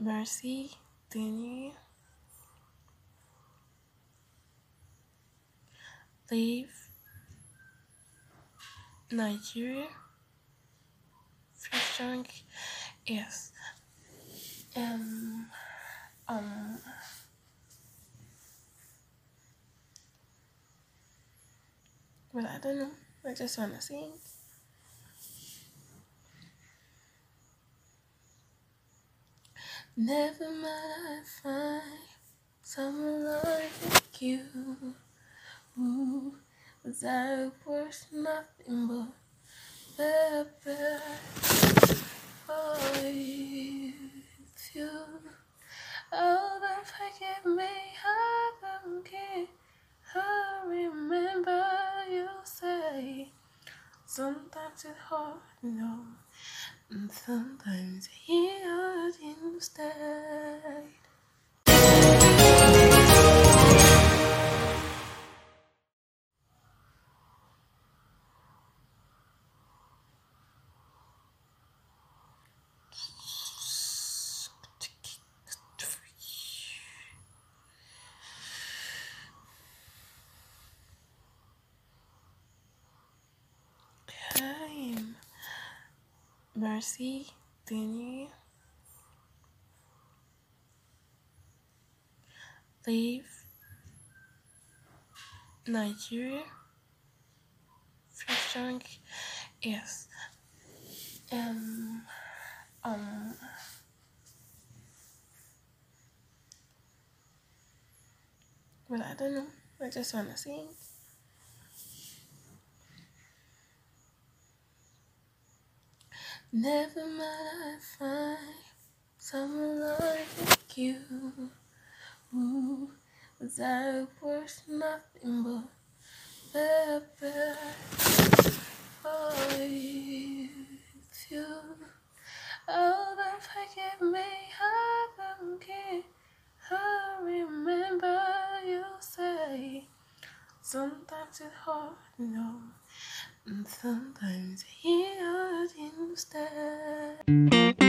Mercy Denny leave Nigeria. Featuring yes um um but I don't know. I just wanna sing Never mind, find someone like you. Ooh, was I worth nothing but better for you? Oh, don't forgive me, I don't care. I remember you say sometimes it's hard to know. And sometimes he hurt instead. Mercy Denny leave. Nigeria featuring yes. Um um. But I don't know. I just wanna sing Never mind, I find someone like you. Ooh, was I worth nothing but better for you? Oh, don't forgive me, I don't care. I remember you say sometimes it's hard to know, and sometimes he Instead.